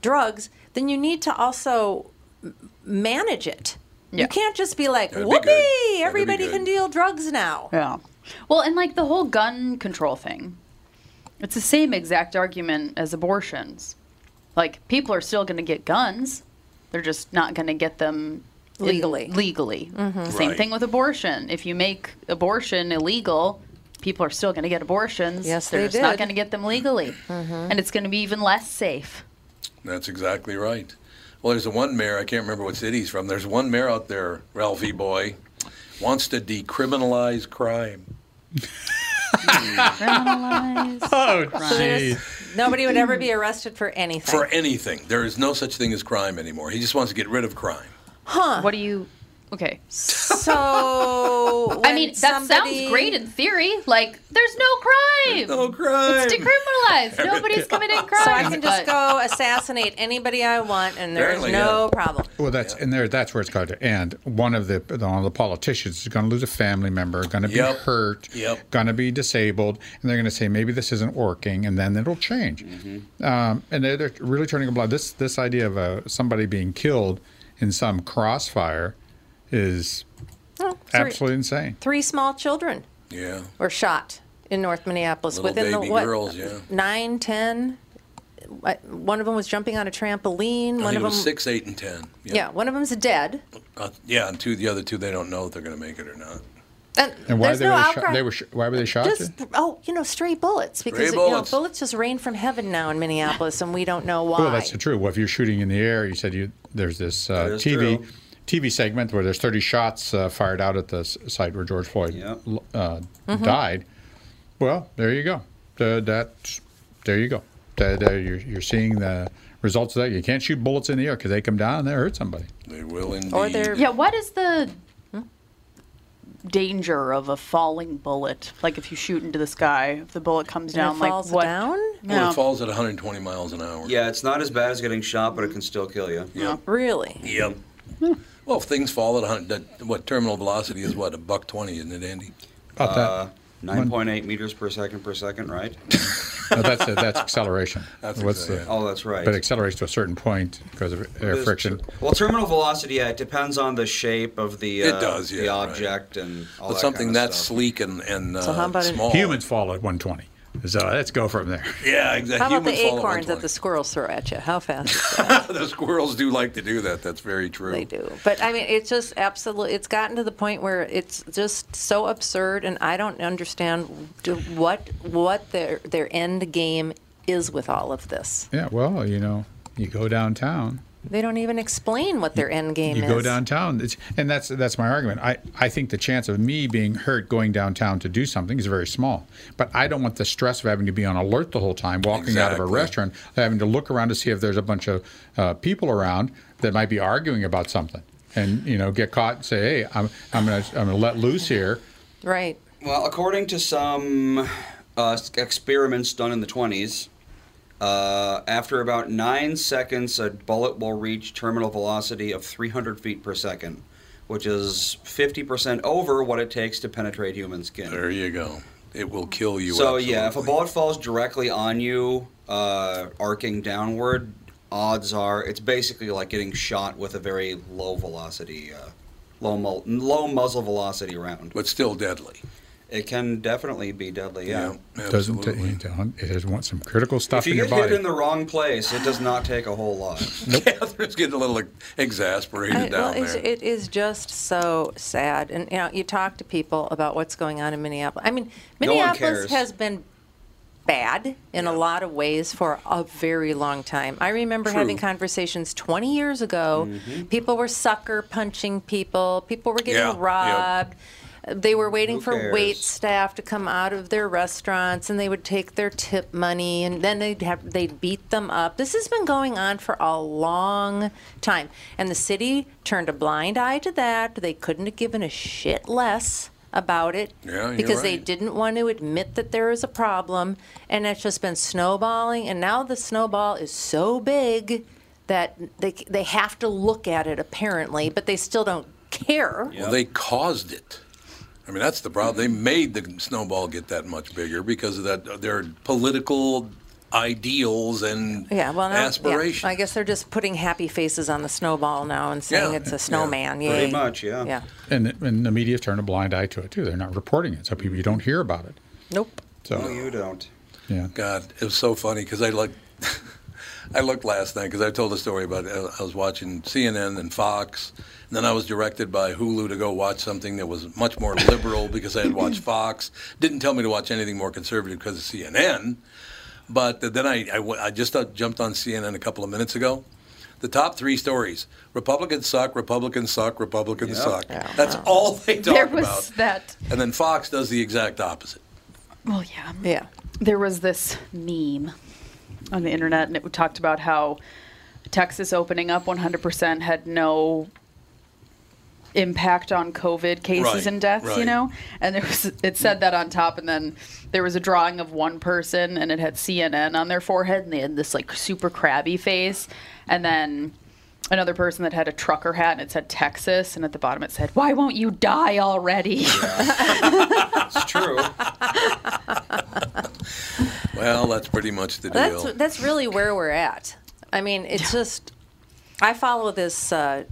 drugs, then you need to also manage it. Yeah. You can't just be like, That'd "Whoopee! Be Everybody good. can deal drugs now." Yeah. Well, and like the whole gun control thing, it's the same exact argument as abortions. Like people are still going to get guns, they're just not going to get them in- Legally. legally. Mm-hmm. Same Right. thing with abortion. If you make abortion illegal, people are still going to get abortions. Yes, they're they just not going to get them legally, mm-hmm. and it's going to be even less safe. That's exactly right. Well, there's a one mayor, I can't remember what city he's from. There's one mayor out there, Ralphie boy, wants to decriminalize crime. Criminalize. (laughs) Oh, So there's- nobody would ever be arrested for anything. For anything. There is no such thing as crime anymore. He just wants to get rid of crime. Huh. What do you? Okay. so (laughs) I mean, that somebody- sounds great in theory. Like, there's no crime. No crime. It's decriminalized. (laughs) Nobody's committing crimes. So I can just go assassinate anybody I want, and there's Apparently, no yeah. problem. Well, that's and there. That's where it's going to end. One of the one of the politicians is going to lose a family member, going to be Yep. hurt, Yep. going to be disabled, and they're going to say maybe this isn't working, and then it'll change. Um, and they're, they're really turning a blind. This this idea of uh, somebody being killed in some crossfire is Oh, three, absolutely insane. three small children Yeah. were shot in North Minneapolis Little within baby the what girls, yeah. nine, ten. One of them was jumping on a trampoline. I One think of it was them, six, eight, and ten. yeah, one of them's dead. Uh, yeah, and two, the other two, they don't know if they're going to make it or not. And, And why there's they no were outcry. shot, they were sh- why were they shot? just oh, you know, stray bullets because Stray you know bullets. bullets just rain from heaven now in Minneapolis, and we don't know why. Well, that's true. Well, if you're shooting in the air, you said you there's this uh, TV true. TV segment where there's 30 shots uh, fired out at the site where George Floyd Yep. uh, Mm-hmm. died. Well, there you go. The, that there you go. The, the, you're, you're seeing the results of that. You can't shoot bullets in the air because they come down and they hurt somebody. They will indeed. Or they're Yeah, what is the danger of a falling bullet? Like if you shoot into the sky, if the bullet comes and down, it like falls what? down. Well, it falls at 120 miles an hour. Yeah, it's not as bad as getting shot, but it can still kill you. Yep. Really? Yep. (laughs) Well, if things fall at 100, that, what terminal velocity is what a buck 20, isn't it, Andy? About Uh, 9.8 meters per second per second, right? (laughs) No, that's that's acceleration. That's What's the- Oh, that's right. But it accelerates to a certain point because of air It is friction. Well, terminal velocity, yeah, it depends on the shape of the It uh, does, yeah, the right. object and all But that something kind of that stuff. sleek and, and uh, So how about small. Humans fall at 120. So let's go from there. Yeah, exactly. How about the Humans fall at acorns that the squirrels throw at you? How fast? is (laughs) that? the squirrels do like to do that. That's very true. They do. But I mean, it's just absolutely, it's gotten to the point where it's just so absurd, and I don't understand what what their their end game is with all of this. Yeah, well, you know, you go downtown. They don't even explain what their end game you is. go downtown, it's, and that's that's my argument. I, I think the chance of me being hurt going downtown to do something is very small. But I don't want the stress of having to be on alert the whole time, walking out of a restaurant, having to look around to see if there's a bunch of uh, people around that might be arguing about something, and you know, get caught and say, hey, I'm I'm gonna I'm gonna let loose here. Right. Well, according to some uh, experiments done in the 20s, uh, after about nine seconds, a bullet will reach terminal velocity of 300 feet per second, which is 50% over what it takes to penetrate human skin. There you go. It will kill you. So yeah, if a bullet falls directly on you, uh, arcing downward, odds are it's basically like getting shot with a very low velocity, uh, low mu- low muzzle velocity round. But still deadly. It can definitely be deadly. Yeah. Doesn't absolutely. it, don't- has want some critical stuff in your body. If you in get hit in the wrong place, it does not take a whole lot. Catherine's (laughs) getting a little like, exasperated I- down it's, there. it is just so sad, and you know, you talk to people about what's going on in Minneapolis. I mean, Minneapolis cares. has been bad in a lot of ways for a very long time. I remember True. having conversations 20 years ago. Mm-hmm. People were sucker punching people. People were getting Yeah, yep. They were waiting Who for wait staff to come out of their restaurants, and they would take their tip money, and then they'd have they'd beat them up. This has been going on for a long time, and the city turned a blind eye to that. They couldn't have given a shit less about it Yeah, because they didn't want to admit that there is a problem, and it's just been snowballing. And now the snowball is so big that they they have to look at it apparently, but they still don't care. Well, they caused it. I mean, that's the problem. They made the snowball get that much bigger because of that their political ideals and Yeah, well, now, aspirations. Yeah, I guess they're just putting happy faces on the snowball now and saying Yeah, it's a snowman. Yay. Pretty much, yeah. Yeah. and, and the media's turned a blind eye to it too. They're not reporting it, so people you don't hear about it. Nope. So No, you don't. yeah, God, it was so funny because I like, (laughs) I looked last night because I told a story about uh, I was watching CNN and Fox, and then I was directed by Hulu to go watch something that was much more liberal because I had watched (laughs) Fox. Didn't tell me to watch anything more conservative because of CNN. But then I just uh, jumped on CNN a couple of minutes ago. The top three stories: Republicans suck, Republicans suck, Republicans Yep. suck. Yeah. That's all they talk there was about. that. And then Fox does the exact opposite. Well, yeah. Yeah. There was this meme on the internet, and it talked about how Texas opening up 100% had no impact on COVID cases Right, and deaths, you know? And there was it said that on top and then there was a drawing of one person and it had CNN on their forehead and they had this like super crabby face and then another person that had a trucker hat and it said Texas and at the bottom it said, "Why won't you die already?" (laughs) It's true. Well, that's pretty much the deal. That's that's really where we're at. I mean, it's just I follow this uh,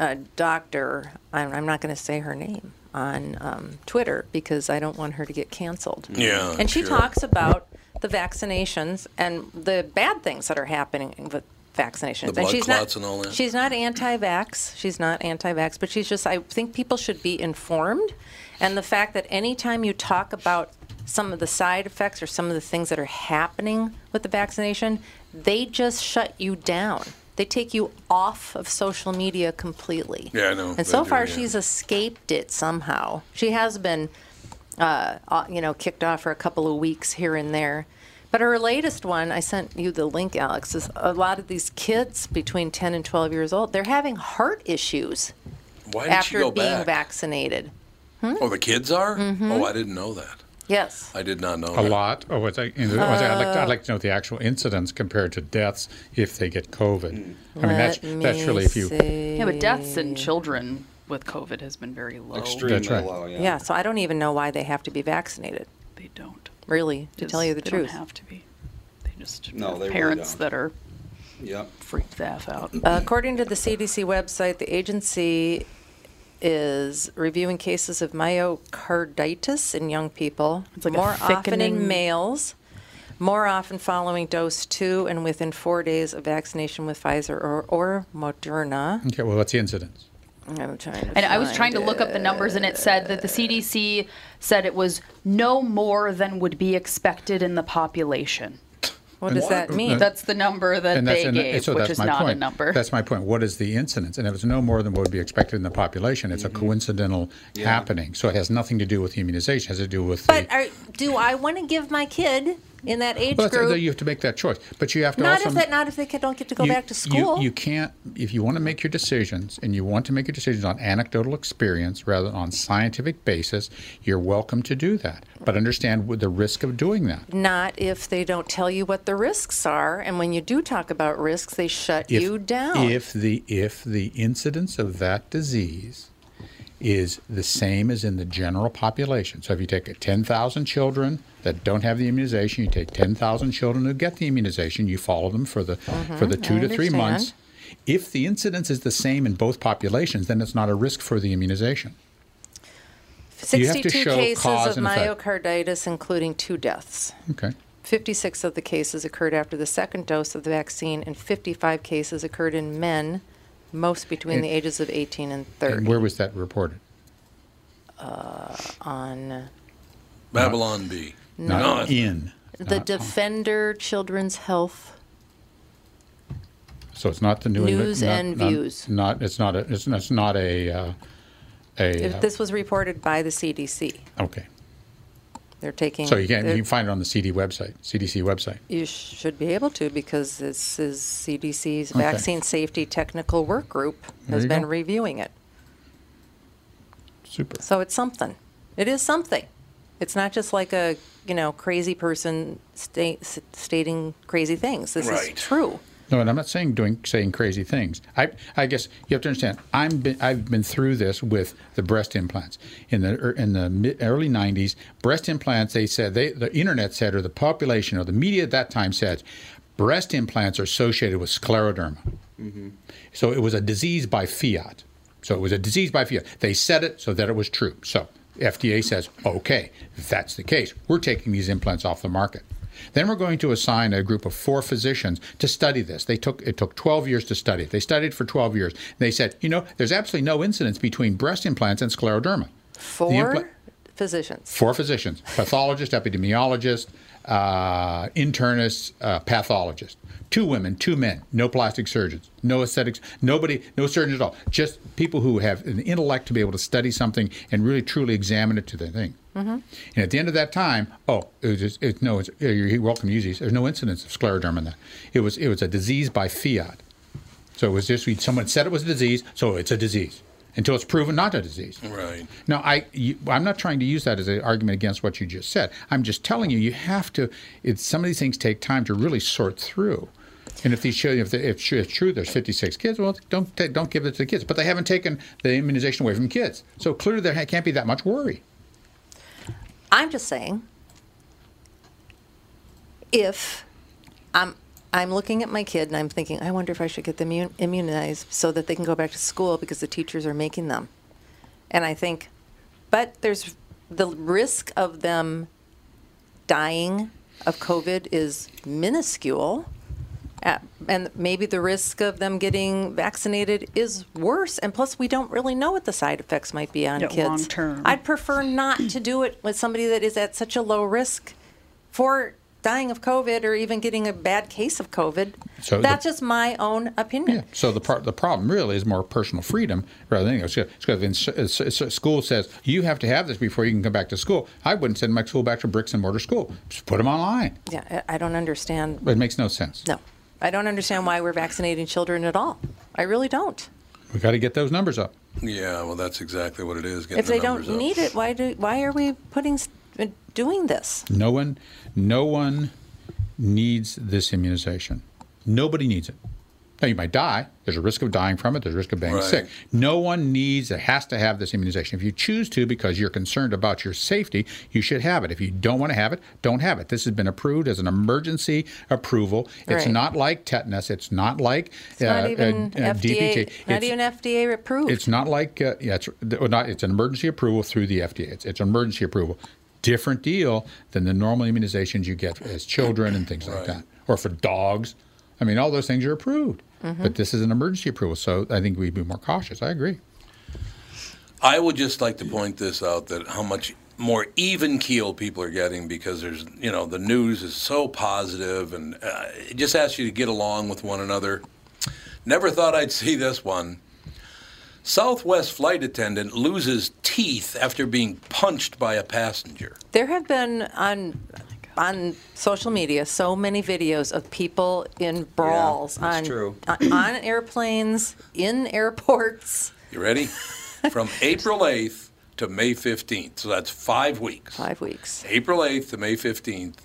uh, doctor. I'm, I'm not going to say her name on um, Twitter because I don't want her to get canceled. Yeah, and she sure. talks about the vaccinations and the bad things that are happening with vaccinations. The and blood she's clots not, and all that. She's not anti-vax. She's not anti-vax, but she's just. I think people should be informed, and the fact that anytime you talk about some of the side effects or some of the things that are happening with the vaccination, they just shut you down. They take you off of social media completely. Yeah, I know. And so do, far, yeah. she's escaped it somehow. She has been, uh, uh, you know, kicked off for a couple of weeks here and there. But her latest one, I sent you the link, Alex, is a lot of these kids between 10 and 12 years old, they're having heart issues Why did she after being back? vaccinated. Hmm? Oh, the kids are? Mhm. Oh, I didn't know that. Yes. I did not know A that. lot. Oh, what's I, you know, what's I- I'd, like to, Uh, I'd like to know the actual incidence compared to deaths if they get COVID. I mean, that's Let that's me really if you. Yeah, but deaths in children with COVID has been very low. Extremely right. low, yeah. Yeah, so I don't even know why they have to be vaccinated. They don't. Really, to tell you the they truth. don't have to be. They just No, have they really parents don't. that are Yep. freaked the f out. Uh, according to the CDC website, the agency is reviewing cases of myocarditis in young people, like a more often in males, more often following dose two and within four days of vaccination with Pfizer or, or Moderna. Okay, well, what's the incidence? I'm trying to And I was trying to find look up the numbers, and it said that the CDC said it was no more than would be expected in the population. What does that mean? That's the number that And that's they and gave, so which is my not point. a number. That's my point. What is the incidence? And if it's no more than what would be expected in the population, it's a mm-hmm. coincidental happening. So it has nothing to do with immunization. It has to do with the. But are, do I want to give my kid in that age Well, group? you have to make that choice. But you have to not also. if that, not if they don't get to go you- back to school. You, can't, if you want to make your decisions and you want to make your decisions on anecdotal experience rather than on scientific basis, you're welcome to do that. But understand the risk of doing that. Not if they don't tell you what the risks are, and when you do talk about risks, they shut If, you down. if the if the incidence of that disease is the same as in the general population. So if you take 10,000 children that don't have the immunization, you take 10,000 children who get the immunization, you follow them for the for the 2 I to 3 months. If the incidence is the same in both populations, then it's not a risk for the immunization. you have to 62 show cases cause of and effect. myocarditis, including two deaths. Okay. 56 of the cases occurred after the second dose of the vaccine, and 55 cases occurred in men, most between And- the ages of 18 and 30. And where was that reported? uh, on Babylon Bee. Not in. the not- Defender Children's Health. So it's not the New England. News not- and not- Views. Not, it's not a, it's, it's not a, uh, a, If uh, This was reported by the CDC. okay. They're taking. So you can, you can find it on the CD website, CDC website. You should be able to because this is CDC's Okay. Vaccine Safety Technical Work Group has been go. reviewing it. Super. So it's something. It is something. It's not just like a you know crazy person sta- stating crazy things. This Right. is true. No, and I'm not saying doing saying crazy things. I I guess you have to understand. I'm been, I've been through this with the breast implants in the er- in the mid, early '90s. Breast implants. They said they the internet said or the population or the media at that time said breast implants are associated with scleroderma. So it was a disease by fiat. So it was a disease by fiat. They said it so that it was true. So FDA says, okay, if that's the case, we're taking these implants off the market. Then we're going to assign a group of four physicians to study this. They took it took 12 years to study. They studied for 12 years. They said, you know, there's absolutely no incidence between breast implants and scleroderma. Four physicians. Four physicians: pathologist, epidemiologist, uh, internist, uh, pathologist. Two women, two men. No plastic surgeons, no aesthetics, nobody, no surgeons at all. Just people who have an intellect to be able to study something and really truly examine it to the thing. Mm-hmm. And at the end of that time, oh, it was just, it, no, it's, you're welcome to use these. There's no incidence of scleroderma in that. It was it was a disease by fiat. So it was just someone said it was a disease, so it's a disease until it's proven not a disease. Right. Now, I you, I'm not trying to use that as an argument against what you just said. I'm just telling you, you have to. It's, some of these things take time to really sort through. And if these show, if, they, if it's true, there's 56 kids. Well, don't ta- don't give it to the kids. But they haven't taken the immunization away from kids, so clearly there can't be that much worry. I'm just saying, if I'm I'm looking at my kid and I'm thinking, I wonder if I should get them immunized so that they can go back to school because the teachers are making them. And I think, but there's the risk of them dying of COVID is minuscule. Uh, and maybe the risk of them getting vaccinated is worse. And plus, we don't really know what the side effects might be on Yeah, kids. long term. I'd prefer not to do it with somebody that is at such a low risk for dying of COVID or even getting a bad case of COVID. So the- That's just my own opinion. So the part, the problem really is more personal freedom rather than anything. It's because school says you have to have this before you can come back to school, I wouldn't send my school back to bricks and mortar school. Just put them online. Yeah, I I don't understand. It makes no sense. No, I don't understand why we're vaccinating children at all. I really don't. We got to get those numbers up. Yeah, well, that's exactly what it is. Getting If they the numbers don't up. need it, why do why are we putting s- doing this? No one, no one needs this immunization. Nobody needs it. Now you might die. There's a risk of dying from it. There's a risk of being Right. sick. No one needs it. Has to have this immunization. If you choose to because you're concerned about your safety, you should have it. If you don't want to have it, don't have it. This has been approved as an emergency approval. It's Right. not like tetanus. It's not like It's not uh, even uh, uh, FDA. DPT. Not It's- even FDA approved. it's not like uh, yeah, it's not. It's an emergency approval through the FDA. It's, it's an emergency approval. Different deal than the normal immunizations you get as children and things like that, or for dogs. I mean, all those things are approved, Mhm. but this is an emergency approval, so I think we'd be more cautious. I agree. I would just like to point this out that how much more even keel people are getting because there's you know the news is so positive and uh, it just asks you to get along with one another. Never thought I'd see this one. Southwest flight attendant loses teeth after being punched by a passenger. There have been on on social media so many videos of people in brawls that's on, true. on on airplanes, in airports. You ready? From (laughs) April 8th to May 15th. So that's five weeks. Five weeks. April 8th to May 15th,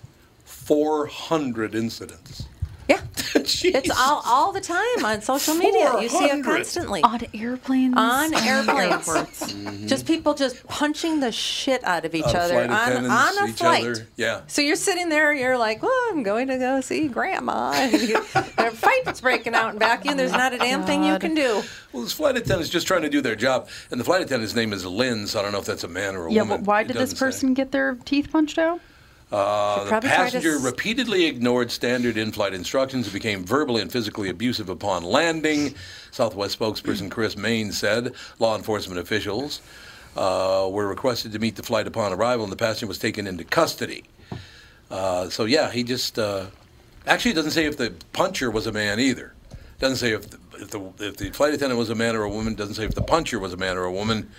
400 incidents. Yeah. (laughs) It's all, all the time on social media. You see it constantly. On airplanes. On (laughs) airplanes. airports. Mm-hmm. Just people just punching the shit out of each Out other on, on a flight. other. Yeah. So you're sitting there, you're like, well, I'm going to go see grandma. (laughs) And you, a fight's breaking out in back and there's not a damn thing you can do. Well, this flight attendant's just trying to do their job. And the flight attendant's name is Lynn, so I don't know if that's a man or a Yeah, woman. Yeah, but why It did this doesn't say. person get their teeth punched out? Uh, the passenger repeatedly ignored standard in-flight instructions and became verbally and physically abusive upon landing. Southwest spokesperson Chris Mainz said law enforcement officials uh, were requested to meet the flight upon arrival, and the passenger was taken into custody. Uh, so yeah, he just uh, actually it doesn't say if the puncher was a man either. Doesn't say if the, if the if the flight attendant was a man or a woman. Doesn't say if the puncher was a man or a woman.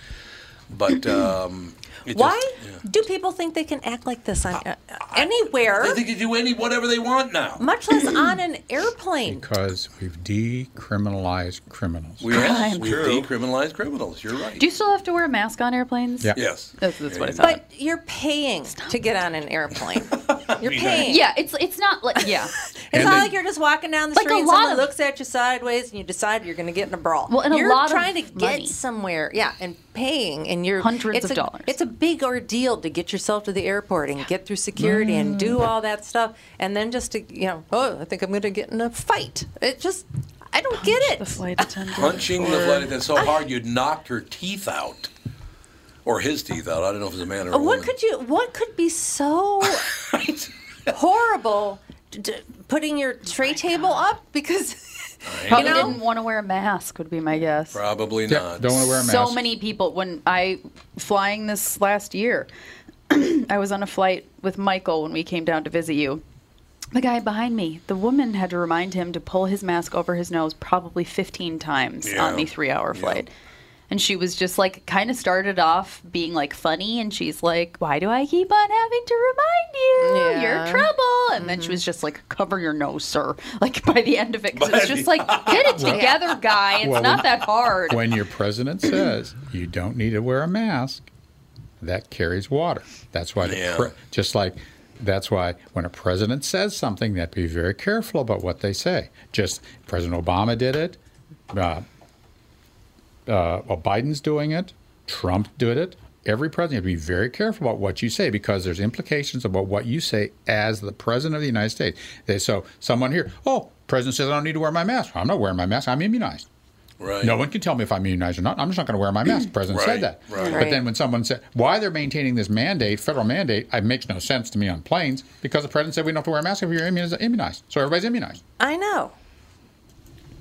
But um, it Why Just, do people think they can act like this on uh, anywhere, they think they do any whatever they want now. much less (clears throat) on an airplane? Because we've decriminalized criminals. We have we decriminalized criminals. You're right. Do you still have to wear a mask on airplanes? Yeah. Yes. That's, that's what I thought. But you're paying to get on an airplane. (laughs) You're paying. yeah, it's it's not like yeah. (laughs) It's And not they- like you're just walking down the Like a street and lot someone of- looks at you sideways and you decide you're going to get in a brawl. Well, and a you're lot of trying to get somewhere, yeah, and paying, and you're Hundreds it's of a, dollars. It's a big ordeal to get yourself to the airport and get through security and do all that stuff, and then just to you know, oh, I think I'm going to get in a fight. It just, I don't get it. The flight attendant. Punching the flight attendant so hard you'd knocked her teeth out, or his teeth out. I don't know if it was a man or a Uh, What woman. could you? What could be so (laughs) horrible d- d- putting your tray table up because Probably you know didn't want to wear a mask would be my guess. Probably Yeah, not. don't want to wear a mask. So many people when I flying this last year, (clears throat) I was on a flight with Michael when we came down to visit you. The guy behind me, the woman had to remind him to pull his mask over his nose probably 15 times Yeah. on the 3-hour Yeah. flight. And she was just like kind of started off being like funny and she's like, "Why do I keep on having to remind you? You're trouble." And then she was just like, "Cover your nose, sir." (laughs) Like by the end of it cuz it was just like, "Get it (laughs) together, guy. It's Well, not when- that hard." when your president (clears throat) says you don't need to wear a mask, that carries water. That's why, the Yeah. pre- just like that's why when a president says something, that be very careful about what they say. Just President Obama did it. Uh, uh, well, Biden's doing it. Trump did it. Every president, you have to be very careful about what you say because there's implications about what you say as the president of the United States. They, so someone here, oh, president says I don't need to wear my mask. I'm not wearing my mask. I'm immunized. Right. No one can tell me if I'm immunized or not. I'm just not going to wear my mask. (clears throat) The president Right, said that. right. But then when someone said why they're maintaining this mandate, federal mandate, it makes no sense to me on planes because the president said we don't have to wear a mask if you're immunized. So everybody's immunized. I know.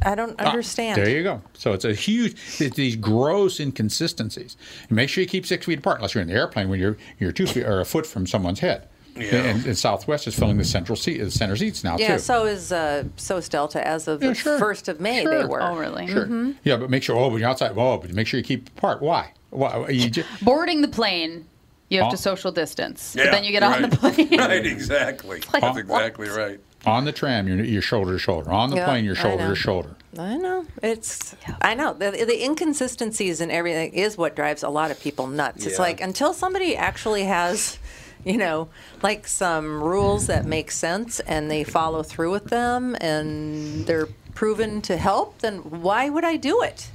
I don't Ah, understand. there you go. So it's a huge, it's these gross inconsistencies. And make sure you keep six feet apart unless you're in the airplane when you're you're two feet or a foot from someone's head. Yeah. And, and Southwest is filling the central seat, the center seats now yeah, too. so is uh, so is Delta as of Yeah, the sure. first of May. They were. oh, really? Sure. Yeah, but make sure. Oh, but you're outside. Oh, but make sure you keep apart. Why? Why? You just, (laughs) boarding the plane, you have Oh. to social distance. Yeah, but then you get you're on the (laughs) plane. right, exactly. like, That's what? exactly right. On the tram, you're, you're shoulder to shoulder. On the Yeah, plane, you're shoulder to shoulder. I know it's. I know the, the inconsistencies and everything is what drives a lot of people nuts. It's like until somebody actually has, (laughs) you know, like some rules that make sense and they follow through with them and they're proven to help, then why would I do it?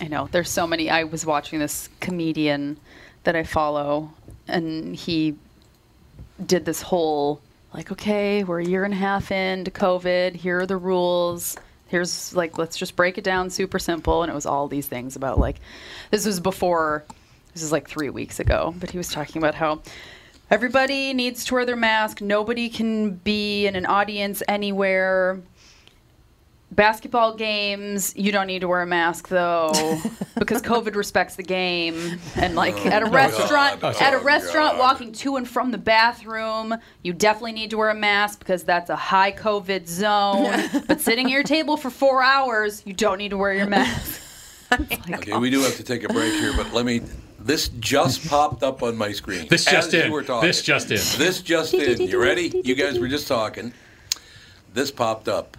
I know. There's so many. I was watching this comedian that I follow, and he did this whole like, okay, we're a year and a half into COVID. Here are the rules. Here's like, let's just break it down super simple. And it was all these things about like, this was before, this is like three weeks ago, but he was talking about how everybody needs to wear their mask. Nobody can be in an audience anywhere basketball games you don't need to wear a mask though (laughs) because covid respects the game and like oh, oh, at a restaurant God. at a Oh, restaurant God. walking to and from the bathroom you definitely need to wear a mask because that's a high covid zone (laughs) but sitting at your table for four hours you don't need to wear your mask (laughs) oh, Okay, we do have to take a break here, but let me. This just popped up on my screen. This just in. You were talking. This just in. This just in. You ready? You guys were just talking. This popped up.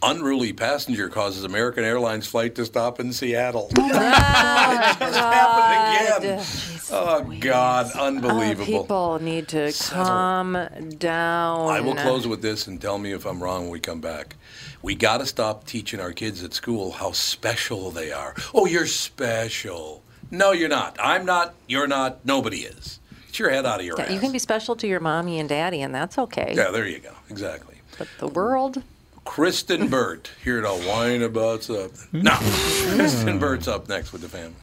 Unruly passenger causes American Airlines flight to stop in Seattle. Oh, (laughs) it just happened again. Oh, oh God, Oh, unbelievable. people need to calm down. I will close with this and tell me if I'm wrong when we come back. We got to stop teaching our kids at school how special they are. Oh, you're special. No, you're not. I'm not. You're not. Nobody is. Get your head out of your Yeah, ass. you can be special to your mommy and daddy, and that's okay. yeah, there you go. Exactly. But the world. Kristen Burt here to whine about something. No, Kristen Burt's up next with the family.